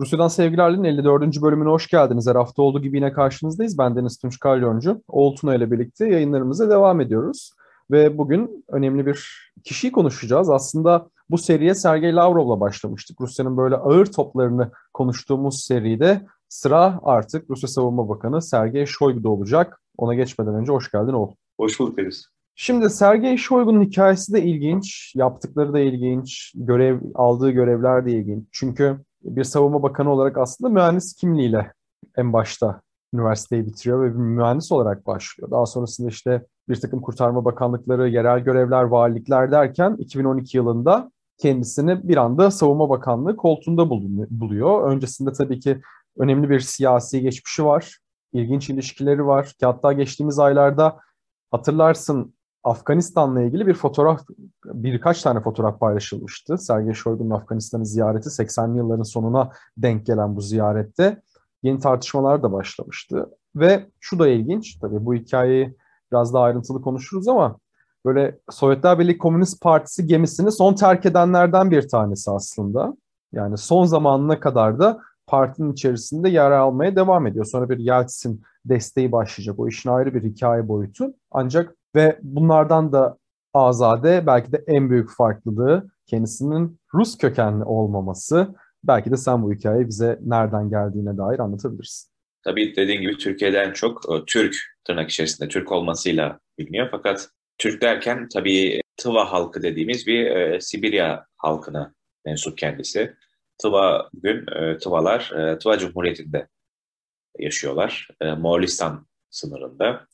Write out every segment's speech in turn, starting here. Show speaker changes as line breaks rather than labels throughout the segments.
Rusya'dan Sevgilerle'nin 54. bölümüne hoş geldiniz. Her hafta olduğu gibi yine karşınızdayız. Ben Deniz Tunç Kalyoncu. Oğultuna ile birlikte yayınlarımıza devam ediyoruz. Ve bugün önemli bir kişiyi konuşacağız. Aslında bu seriye Sergey Lavrov'la başlamıştık. Rusya'nın böyle ağır toplarını konuştuğumuz seride sıra artık Rusya Savunma Bakanı Sergey Shoigu'da olacak. Ona geçmeden önce hoş geldin oğul.
Hoş bulduk Deniz.
Şimdi Sergey Shoigu'nun hikayesi de ilginç, yaptıkları da ilginç, görev aldığı görevler de ilginç. Çünkü bir savunma bakanı olarak aslında mühendis kimliğiyle en başta üniversiteyi bitiriyor ve bir mühendis olarak başlıyor. Daha sonrasında işte bir takım kurtarma bakanlıkları, yerel görevler, valilikler derken 2012 yılında kendisini bir anda savunma bakanlığı koltuğunda buluyor. Öncesinde tabii ki önemli bir siyasi geçmişi var. ilginç ilişkileri var ki hatta geçtiğimiz aylarda hatırlarsın Afganistan'la ilgili bir fotoğraf, birkaç tane fotoğraf paylaşılmıştı. Sergey Shoigu'nun Afganistan'ı ziyareti 80'li yılların sonuna denk gelen bu ziyarette yeni tartışmalar da başlamıştı. Ve şu da ilginç, tabii bu hikayeyi biraz daha ayrıntılı konuşuruz ama böyle Sovyetler Birliği Komünist Partisi gemisini son terk edenlerden bir tanesi aslında. Yani son zamanına kadar da partinin içerisinde yer almaya devam ediyor. Sonra bir Yeltsin desteği başlayacak. O işin ayrı bir hikaye boyutu. Ancak ve bunlardan da Azade belki de en büyük farklılığı kendisinin Rus kökenli olmaması. Belki de sen bu hikayeyi bize nereden geldiğine dair anlatabilirsin.
Tabii dediğin gibi Türkiye'den çok e, Türk tırnak içerisinde Türk olmasıyla biliniyor. Fakat Türk derken tabii Tıva halkı dediğimiz bir e, Sibirya halkına mensup kendisi. Tıva bugün e, Tıvalar e, Tıva Cumhuriyeti'nde yaşıyorlar. E, Moğolistan sınırında.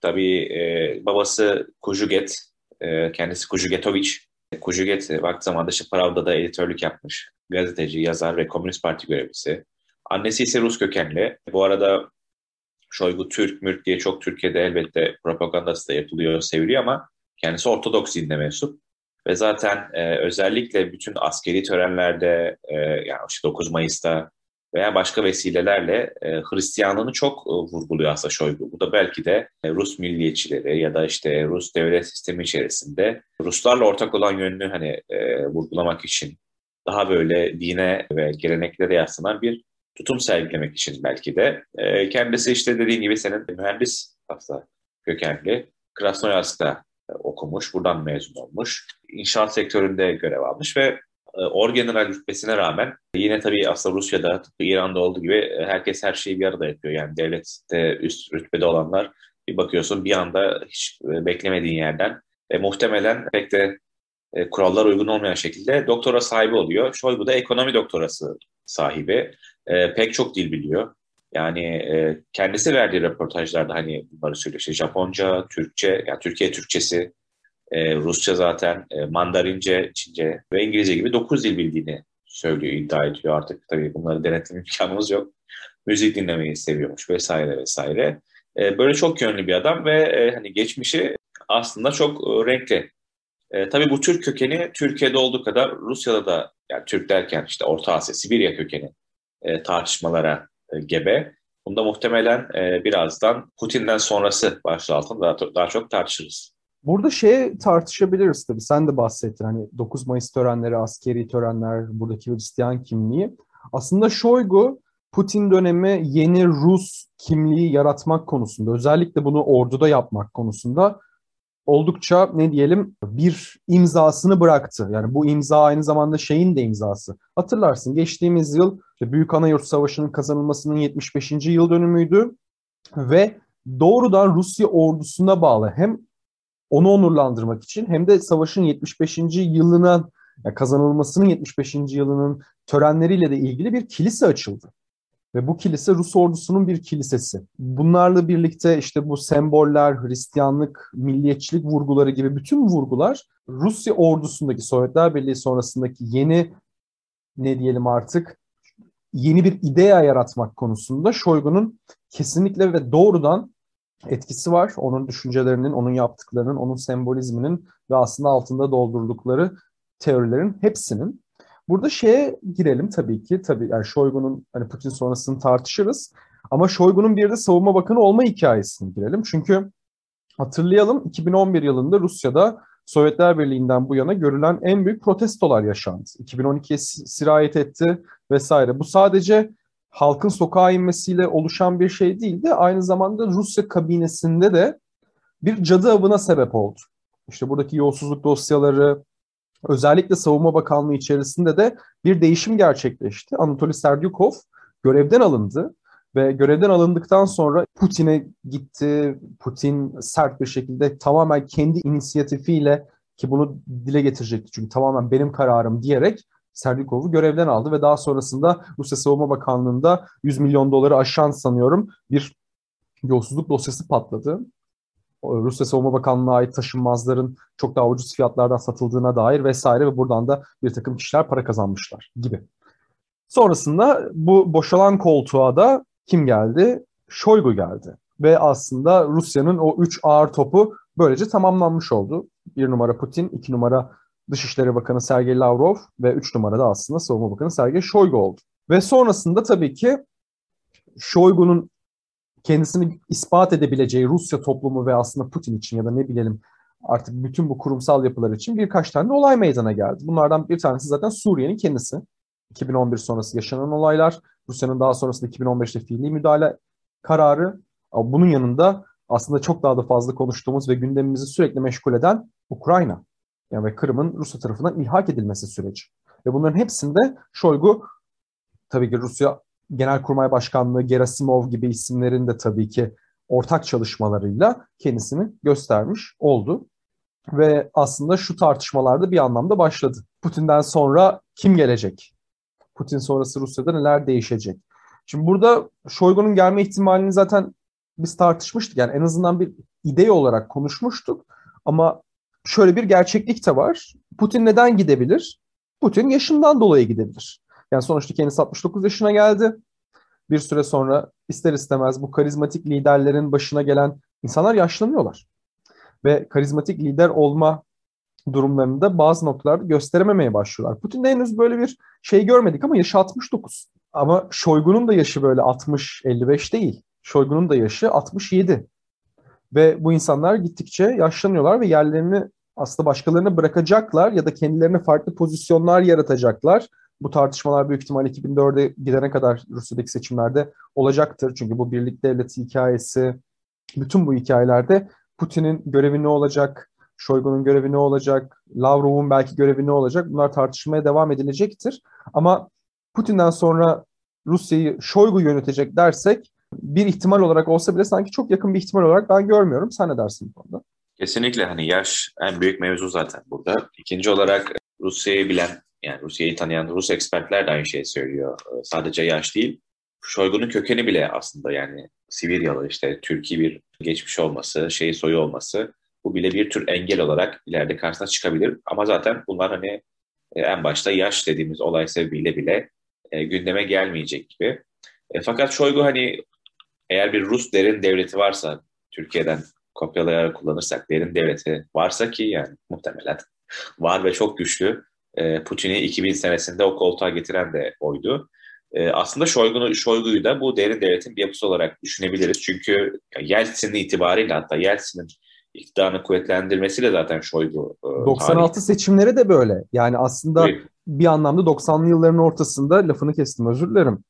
Tabii e, babası Kujuget, e, kendisi Kujugetoviç. Kujuget e, vakti zamanında işte Pravda'da editörlük yapmış. Gazeteci, yazar ve Komünist Parti görevlisi. Annesi ise Rus kökenli. Bu arada Şoygu Türk, Mürk diye çok Türkiye'de elbette propagandası da yapılıyor, seviliyor ama kendisi Ortodoks dinine mensup. Ve zaten e, özellikle bütün askeri törenlerde, e, yani işte 9 Mayıs'ta veya başka vesilelerle e, Hristiyanlığını çok e, vurguluyor aslında Şoygu. Bu da belki de e, Rus milliyetçileri ya da işte Rus devlet sistemi içerisinde Ruslarla ortak olan yönünü hani e, vurgulamak için daha böyle dine ve geleneklere yaslanan bir tutum sergilemek için belki de. E, kendisi işte dediğin gibi senin mühendis aslında kökenli. Krasnoyarsk'ta e, okumuş, buradan mezun olmuş. İnşaat sektöründe görev almış ve orgeneral rütbesine rağmen yine tabii aslında Rusya'da tıpkı İran'da olduğu gibi e, herkes her şeyi bir arada yapıyor. Yani devlette üst rütbede olanlar bir bakıyorsun bir anda hiç e, beklemediğin yerden e, muhtemelen pek de e, kurallar uygun olmayan şekilde doktora sahibi oluyor. Şoygu da ekonomi doktorası sahibi. E, pek çok dil biliyor. Yani e, kendisi verdiği röportajlarda hani bunları söylüyor. İşte Japonca, Türkçe, yani Türkiye Türkçesi, e, Rusça zaten, e, Mandarince, Çince ve İngilizce gibi 9 dil bildiğini söylüyor, iddia ediyor artık. Tabii bunları denetleme imkanımız yok. Müzik dinlemeyi seviyormuş vesaire vesaire. E, böyle çok yönlü bir adam ve e, hani geçmişi aslında çok e, renkli. E, tabii bu Türk kökeni Türkiye'de olduğu kadar Rusya'da da yani Türk derken işte Orta Asya, Sibirya kökeni e, tartışmalara e, gebe. Bunda muhtemelen e, birazdan Putin'den sonrası başlığı altında daha, daha çok tartışırız.
Burada şey tartışabiliriz tabii. Sen de bahsettin hani 9 Mayıs törenleri, askeri törenler, buradaki Hristiyan kimliği. Aslında Şoygu Putin dönemi yeni Rus kimliği yaratmak konusunda, özellikle bunu orduda yapmak konusunda oldukça ne diyelim bir imzasını bıraktı. Yani bu imza aynı zamanda şeyin de imzası. Hatırlarsın geçtiğimiz yıl işte Büyük Anayurt Savaşı'nın kazanılmasının 75. yıl dönümüydü ve doğrudan Rusya ordusuna bağlı hem onu onurlandırmak için hem de savaşın 75. yılına yani kazanılmasının 75. yılının törenleriyle de ilgili bir kilise açıldı. Ve bu kilise Rus ordusunun bir kilisesi. Bunlarla birlikte işte bu semboller, Hristiyanlık, milliyetçilik vurguları gibi bütün vurgular Rusya ordusundaki Sovyetler Birliği sonrasındaki yeni ne diyelim artık yeni bir idea yaratmak konusunda Şoygu'nun kesinlikle ve doğrudan etkisi var. Onun düşüncelerinin, onun yaptıklarının, onun sembolizminin ve aslında altında doldurdukları teorilerin hepsinin. Burada şeye girelim tabii ki. Tabii yani Şoygu'nun hani Putin sonrasını tartışırız. Ama Şoygu'nun bir de savunma bakanı olma hikayesini girelim. Çünkü hatırlayalım 2011 yılında Rusya'da Sovyetler Birliği'nden bu yana görülen en büyük protestolar yaşandı. 2012'ye sirayet etti. vesaire. Bu sadece halkın sokağa inmesiyle oluşan bir şey değildi. Aynı zamanda Rusya kabinesinde de bir cadı avına sebep oldu. İşte buradaki yolsuzluk dosyaları, özellikle Savunma Bakanlığı içerisinde de bir değişim gerçekleşti. Anatoly Serdyukov görevden alındı ve görevden alındıktan sonra Putin'e gitti. Putin sert bir şekilde tamamen kendi inisiyatifiyle ki bunu dile getirecekti çünkü tamamen benim kararım diyerek Serdikov'u görevden aldı ve daha sonrasında Rusya Savunma Bakanlığı'nda 100 milyon doları aşan sanıyorum bir yolsuzluk dosyası patladı. Rusya Savunma Bakanlığı'na ait taşınmazların çok daha ucuz fiyatlardan satıldığına dair vesaire ve buradan da bir takım kişiler para kazanmışlar gibi. Sonrasında bu boşalan koltuğa da kim geldi? Şoygu geldi. Ve aslında Rusya'nın o üç ağır topu böylece tamamlanmış oldu. Bir numara Putin, iki numara Dışişleri Bakanı Sergey Lavrov ve üç numarada aslında Savunma Bakanı Sergey Shoigu oldu. Ve sonrasında tabii ki Shoigu'nun kendisini ispat edebileceği Rusya toplumu ve aslında Putin için ya da ne bilelim artık bütün bu kurumsal yapılar için birkaç tane olay meydana geldi. Bunlardan bir tanesi zaten Suriye'nin kendisi. 2011 sonrası yaşanan olaylar, Rusya'nın daha sonrasında 2015'te fiili müdahale kararı. Bunun yanında aslında çok daha da fazla konuştuğumuz ve gündemimizi sürekli meşgul eden Ukrayna. Yani ve Kırım'ın Rusya tarafından ilhak edilmesi süreci. Ve bunların hepsinde Şoygu tabii ki Rusya Genelkurmay Başkanlığı Gerasimov gibi isimlerin de tabii ki ortak çalışmalarıyla kendisini göstermiş oldu. Ve aslında şu tartışmalarda bir anlamda başladı. Putin'den sonra kim gelecek? Putin sonrası Rusya'da neler değişecek? Şimdi burada Şoygu'nun gelme ihtimalini zaten biz tartışmıştık. Yani en azından bir ide olarak konuşmuştuk. Ama şöyle bir gerçeklik de var. Putin neden gidebilir? Putin yaşından dolayı gidebilir. Yani sonuçta kendisi 69 yaşına geldi. Bir süre sonra ister istemez bu karizmatik liderlerin başına gelen insanlar yaşlanıyorlar. Ve karizmatik lider olma durumlarında bazı noktalarda gösterememeye başlıyorlar. Putin'de henüz böyle bir şey görmedik ama yaşı 69. Ama Şoygu'nun da yaşı böyle 60-55 değil. Şoygu'nun da yaşı 67. Ve bu insanlar gittikçe yaşlanıyorlar ve yerlerini aslında başkalarına bırakacaklar ya da kendilerine farklı pozisyonlar yaratacaklar. Bu tartışmalar büyük ihtimal 2004'e gidene kadar Rusya'daki seçimlerde olacaktır. Çünkü bu birlik devleti hikayesi, bütün bu hikayelerde Putin'in görevi ne olacak, Şoygu'nun görevi ne olacak, Lavrov'un belki görevi ne olacak bunlar tartışmaya devam edilecektir. Ama Putin'den sonra Rusya'yı Şoygu yönetecek dersek bir ihtimal olarak olsa bile sanki çok yakın bir ihtimal olarak ben görmüyorum. Sen ne dersin bu konuda?
Kesinlikle hani yaş en büyük mevzu zaten burada. İkinci olarak Rusya'yı bilen yani Rusya'yı tanıyan Rus ekspertler de aynı şeyi söylüyor. Ee, sadece yaş değil. Şoygu'nun kökeni bile aslında yani Sibiryalı işte Türkiye bir geçmiş olması, şeyi soyu olması bu bile bir tür engel olarak ileride karşısına çıkabilir. Ama zaten bunlar hani e, en başta yaş dediğimiz olay sebebiyle bile e, gündeme gelmeyecek gibi. E, fakat Şoygu hani eğer bir Rus derin devleti varsa Türkiye'den kopyalayarak kullanırsak derin devleti varsa ki yani muhtemelen var ve çok güçlü. E, Putin'i 2000 senesinde o koltuğa getiren de oydu. E, aslında Şoygu'yu Şoygu'yu da bu derin devletin bir yapısı olarak düşünebiliriz. Çünkü Yeltsin'in itibariyle hatta Yeltsin'in iktidarını kuvvetlendirmesiyle zaten Şoygu.
E, 96 tarih. seçimleri de böyle. Yani aslında evet. bir anlamda 90'lı yılların ortasında lafını kestim özür dilerim.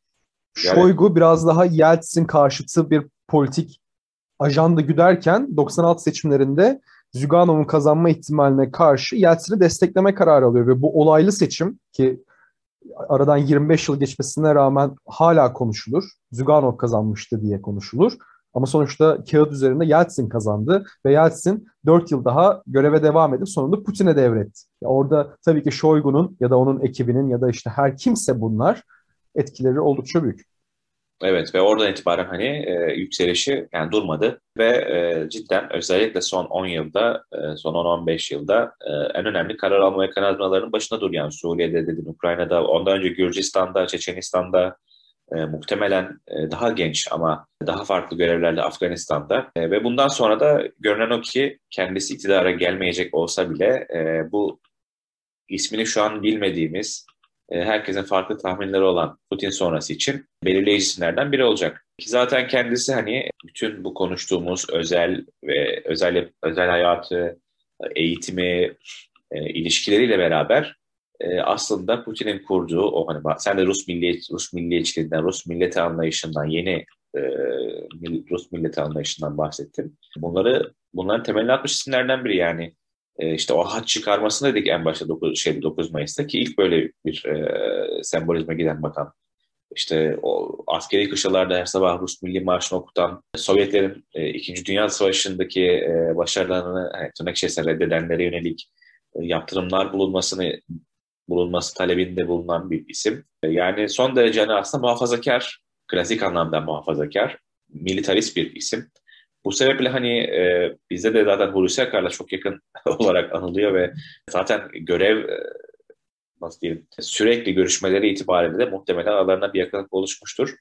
Şoygu yani, biraz daha Yeltsin karşıtı bir politik ajanda güderken 96 seçimlerinde Zyuganov'un kazanma ihtimaline karşı Yeltsin'i destekleme kararı alıyor ve bu olaylı seçim ki aradan 25 yıl geçmesine rağmen hala konuşulur. Zyuganov kazanmıştı diye konuşulur. Ama sonuçta kağıt üzerinde Yeltsin kazandı ve Yeltsin 4 yıl daha göreve devam edip sonunda Putin'e devretti. Orada tabii ki Shoigu'nun ya da onun ekibinin ya da işte her kimse bunlar etkileri oldukça büyük.
Evet ve oradan itibaren hani e, yükselişi yani durmadı ve e, cidden özellikle son 10 yılda, e, son 10-15 yılda e, en önemli karar alma mekanizmalarının başında duruyor. Yani Suriye'de dedin, Ukrayna'da, ondan önce Gürcistan'da, Çeçenistan'da, e, muhtemelen e, daha genç ama daha farklı görevlerle Afganistan'da e, ve bundan sonra da görünen o ki kendisi iktidara gelmeyecek olsa bile e, bu ismini şu an bilmediğimiz herkesin farklı tahminleri olan Putin sonrası için belirleyici isimlerden biri olacak. Ki zaten kendisi hani bütün bu konuştuğumuz özel ve özel özel hayatı, eğitimi, e, ilişkileriyle beraber e, aslında Putin'in kurduğu o hani sen de Rus milliyet Rus milliyetçiliğinden, Rus milleti anlayışından yeni e, Rus milleti anlayışından bahsettin. Bunları bunların temelini atmış isimlerden biri yani. E, işte o haç çıkarmasını dedik en başta 9, şey, 9 Mayıs'ta ki ilk böyle bir e, sembolizme giden bakan işte o askeri kışlalarda her sabah Rus Milli Marşı'nı okutan, Sovyetlerin e, İkinci Dünya Savaşı'ndaki e, başarılarını hani, tırnak içerisinde reddedenlere yönelik e, yaptırımlar bulunmasını bulunması talebinde bulunan bir isim. E, yani son derece hani aslında muhafazakar, klasik anlamda muhafazakar, militarist bir isim. Bu sebeple hani e, bizde de zaten Hulusi Akar'la çok yakın olarak anılıyor ve zaten görev e, nasıl diyeyim sürekli görüşmeleri itibariyle de muhtemelen aralarında bir yakınlık oluşmuştur.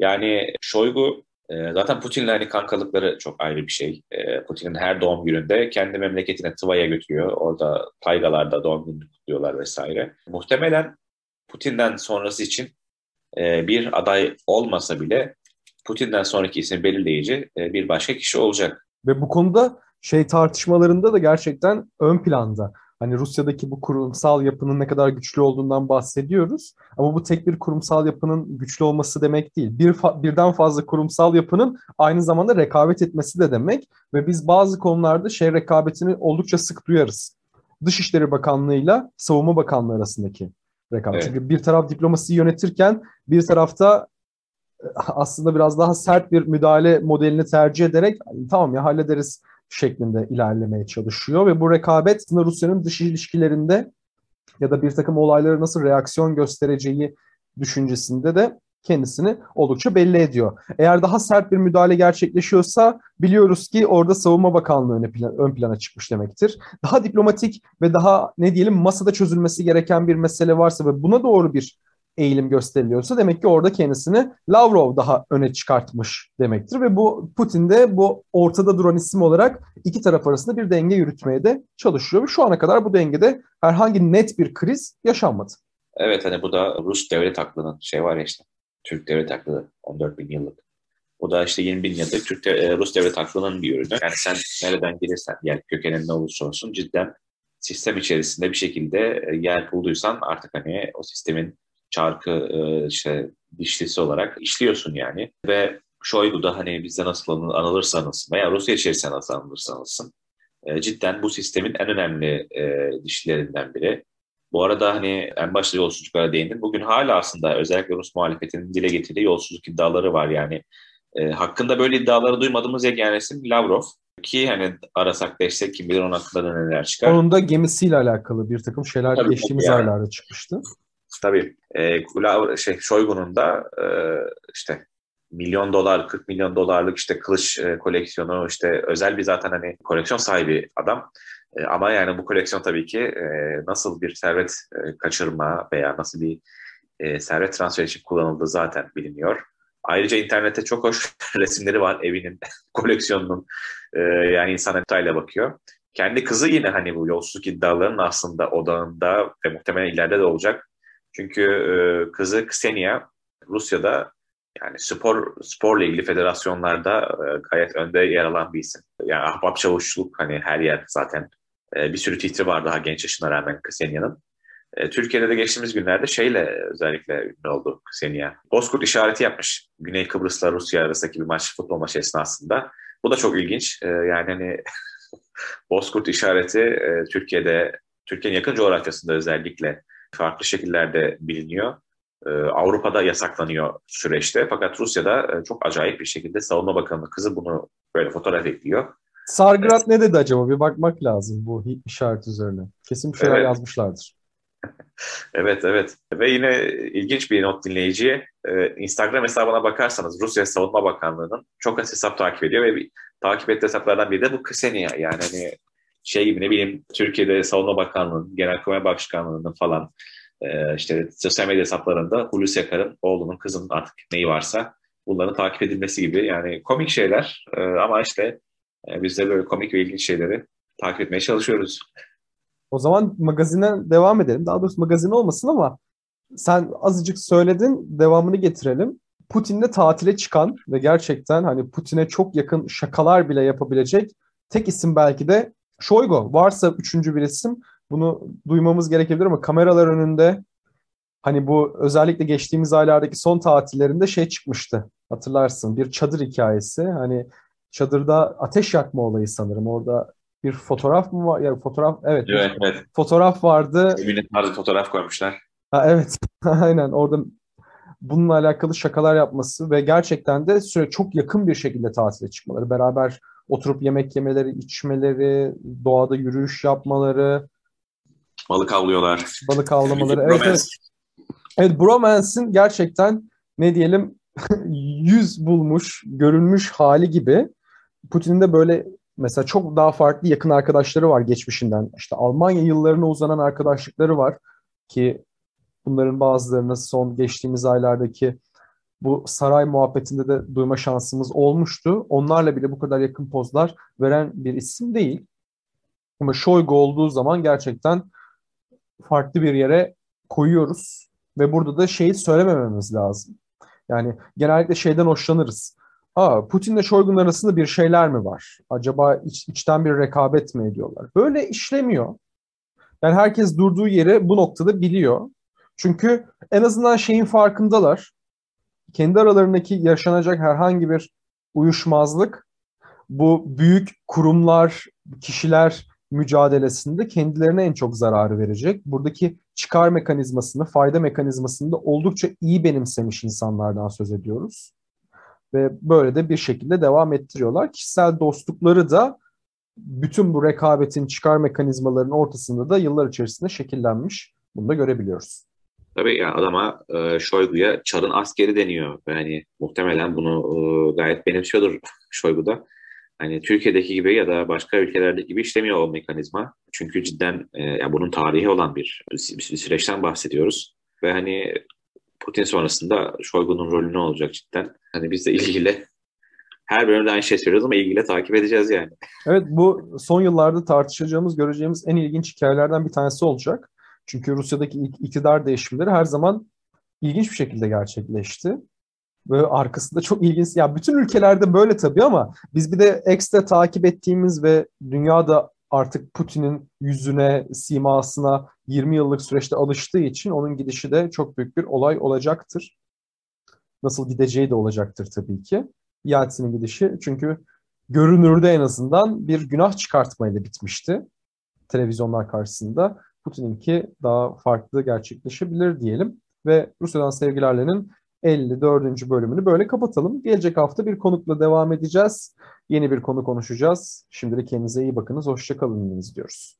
Yani Şoygu e, zaten Putin'le hani kankalıkları çok ayrı bir şey. E, Putin'in her doğum gününde kendi memleketine Tıva'ya götürüyor. Orada taygalarda doğum gününü kutluyorlar vesaire. Muhtemelen Putin'den sonrası için e, bir aday olmasa bile Putin'den sonraki isim belirleyici bir başka kişi olacak.
Ve bu konuda şey tartışmalarında da gerçekten ön planda. Hani Rusya'daki bu kurumsal yapının ne kadar güçlü olduğundan bahsediyoruz. Ama bu tek bir kurumsal yapının güçlü olması demek değil. Bir fa- birden fazla kurumsal yapının aynı zamanda rekabet etmesi de demek. Ve biz bazı konularda şey rekabetini oldukça sık duyarız. Dışişleri Bakanlığı'yla Savunma Bakanlığı arasındaki rekabet. Evet. Çünkü bir taraf diplomasiyi yönetirken bir tarafta e, aslında biraz daha sert bir müdahale modelini tercih ederek tamam ya hallederiz şeklinde ilerlemeye çalışıyor ve bu rekabet Rusya'nın dış ilişkilerinde ya da bir takım olaylara nasıl reaksiyon göstereceği düşüncesinde de kendisini oldukça belli ediyor. Eğer daha sert bir müdahale gerçekleşiyorsa biliyoruz ki orada Savunma Bakanlığı ön, plan, ön plana çıkmış demektir. Daha diplomatik ve daha ne diyelim masada çözülmesi gereken bir mesele varsa ve buna doğru bir eğilim gösteriliyorsa demek ki orada kendisini Lavrov daha öne çıkartmış demektir ve bu Putin de bu ortada duran isim olarak iki taraf arasında bir denge yürütmeye de çalışıyor ve şu ana kadar bu dengede herhangi net bir kriz yaşanmadı.
Evet hani bu da Rus devlet aklının şey var ya işte Türk devlet aklı 14 bin yıllık. O da işte 20 bin yıllık Türk de, e, Rus devlet aklının bir ürünü. Yani sen nereden gelirsen yani kökenin ne olursa olsun cidden sistem içerisinde bir şekilde e, yer bulduysan artık hani o sistemin çarkı e, işte dişlisi olarak işliyorsun yani. Ve Şoygu da hani bizde nasıl anılırsanız veya Rusya içerisinde nasıl anılırsanız e, cidden bu sistemin en önemli e, dişlilerinden biri. Bu arada hani en başta yolsuzluklara değindim. Bugün hala aslında özellikle Rus muhalefetinin dile getirdiği yolsuzluk iddiaları var yani. E, hakkında böyle iddiaları duymadığımız yegane isim Lavrov. Ki hani arasak destek kim bilir onun hakkında da neler çıkar.
Onun da gemisiyle alakalı bir takım şeyler Tabii, geçtiğimiz yani. aylarda çıkmıştı.
Tabii e, şey, Şoygu'nun da e, işte milyon dolar, 40 milyon dolarlık işte kılıç e, koleksiyonu, işte özel bir zaten hani koleksiyon sahibi adam. E, ama yani bu koleksiyon tabii ki e, nasıl bir servet e, kaçırma veya nasıl bir e, servet transferi için kullanıldığı zaten biliniyor. Ayrıca internette çok hoş resimleri var evinin koleksiyonunun. E, yani insan detayla bakıyor. Kendi kızı yine hani bu yolsuzluk iddialarının aslında odağında ve muhtemelen ileride de olacak çünkü e, kızı Ksenia Rusya'da yani spor sporla ilgili federasyonlarda e, gayet önde yer alan bir isim. Yani ahbap çavuşluk hani her yer zaten e, bir sürü titri var daha genç yaşına rağmen Ksenia'nın. E, Türkiye'de de geçtiğimiz günlerde şeyle özellikle ünlü oldu Ksenia. Bozkurt işareti yapmış Güney Kıbrıs'la Rusya arasındaki bir maç, futbol maçı esnasında. Bu da çok ilginç. E, yani hani Bozkurt işareti e, Türkiye'de, Türkiye'nin yakın coğrafyasında özellikle farklı şekillerde biliniyor. Ee, Avrupa'da yasaklanıyor süreçte fakat Rusya'da e, çok acayip bir şekilde Savunma Bakanı kızı bunu böyle fotoğraf ekliyor.
Sargrat evet. ne dedi acaba? Bir bakmak lazım bu işaret üzerine. Kesin bir şeyler evet. yazmışlardır.
evet evet ve yine ilginç bir not dinleyiciye e, Instagram hesabına bakarsanız Rusya Savunma Bakanlığı'nın çok az hesap takip ediyor ve bir, takip ettiği hesaplardan biri de bu Ksenia yani hani şey ne bileyim Türkiye'de Savunma Bakanlığı'nın, Genelkurmay Başkanlığı'nın falan e, işte sosyal medya hesaplarında Hulusi Akar'ın oğlunun, kızının artık neyi varsa bunların takip edilmesi gibi yani komik şeyler e, ama işte e, biz de böyle komik ve ilginç şeyleri takip etmeye çalışıyoruz.
O zaman magazine devam edelim. Daha doğrusu magazin olmasın ama sen azıcık söyledin, devamını getirelim. Putin'le tatile çıkan ve gerçekten hani Putin'e çok yakın şakalar bile yapabilecek tek isim belki de Şoygo varsa üçüncü bir isim bunu duymamız gerekebilir ama kameralar önünde hani bu özellikle geçtiğimiz aylardaki son tatillerinde şey çıkmıştı. Hatırlarsın bir çadır hikayesi. Hani çadırda ateş yakma olayı sanırım. Orada bir fotoğraf mı var? Yani fotoğraf evet.
Evet, evet.
Fotoğraf vardı.
Evine tarzı fotoğraf koymuşlar.
Ha, evet. Aynen orada bununla alakalı şakalar yapması ve gerçekten de süre çok yakın bir şekilde tatile çıkmaları, beraber oturup yemek yemeleri, içmeleri, doğada yürüyüş yapmaları,
balık avlıyorlar.
Balık avlamaları. evet, evet. Evet, Bromance'in gerçekten ne diyelim yüz bulmuş, görünmüş hali gibi. Putin'in de böyle mesela çok daha farklı yakın arkadaşları var geçmişinden. İşte Almanya yıllarına uzanan arkadaşlıkları var ki bunların bazılarını son geçtiğimiz aylardaki bu saray muhabbetinde de duyma şansımız olmuştu. Onlarla bile bu kadar yakın pozlar veren bir isim değil. Ama Shoigu olduğu zaman gerçekten farklı bir yere koyuyoruz. Ve burada da şeyi söylemememiz lazım. Yani genellikle şeyden hoşlanırız. Aa, Putin'le Shoigu'nun arasında bir şeyler mi var? Acaba iç, içten bir rekabet mi ediyorlar? Böyle işlemiyor. Yani herkes durduğu yeri bu noktada biliyor. Çünkü en azından şeyin farkındalar. Kendi aralarındaki yaşanacak herhangi bir uyuşmazlık bu büyük kurumlar, kişiler mücadelesinde kendilerine en çok zararı verecek. Buradaki çıkar mekanizmasını, fayda mekanizmasını da oldukça iyi benimsemiş insanlardan söz ediyoruz. Ve böyle de bir şekilde devam ettiriyorlar. Kişisel dostlukları da bütün bu rekabetin çıkar mekanizmalarının ortasında da yıllar içerisinde şekillenmiş. Bunu da görebiliyoruz.
Tabii yani adama e, Şoygu'ya Çar'ın askeri deniyor. Yani muhtemelen bunu e, gayet benimsiyordur Şoygu da. Hani Türkiye'deki gibi ya da başka ülkelerdeki gibi işlemiyor o mekanizma. Çünkü cidden e, yani bunun tarihi olan bir, bir, süreçten bahsediyoruz. Ve hani Putin sonrasında Şoygu'nun rolü ne olacak cidden? Hani biz de ilgiyle her bölümde aynı şey söylüyoruz ama ilgiyle takip edeceğiz yani.
Evet bu son yıllarda tartışacağımız, göreceğimiz en ilginç hikayelerden bir tanesi olacak. Çünkü Rusya'daki iktidar değişimleri her zaman ilginç bir şekilde gerçekleşti. Ve arkasında çok ilginç. Ya bütün ülkelerde böyle tabii ama biz bir de ekstra takip ettiğimiz ve dünyada artık Putin'in yüzüne, simasına 20 yıllık süreçte alıştığı için onun gidişi de çok büyük bir olay olacaktır. Nasıl gideceği de olacaktır tabii ki. Yeltsin'in gidişi çünkü görünürde en azından bir günah çıkartmayla bitmişti televizyonlar karşısında. Putin'inki daha farklı gerçekleşebilir diyelim. Ve Rusya'dan sevgilerlerin 54. bölümünü böyle kapatalım. Gelecek hafta bir konukla devam edeceğiz. Yeni bir konu konuşacağız. Şimdilik kendinize iyi bakınız. Hoşçakalın diyoruz.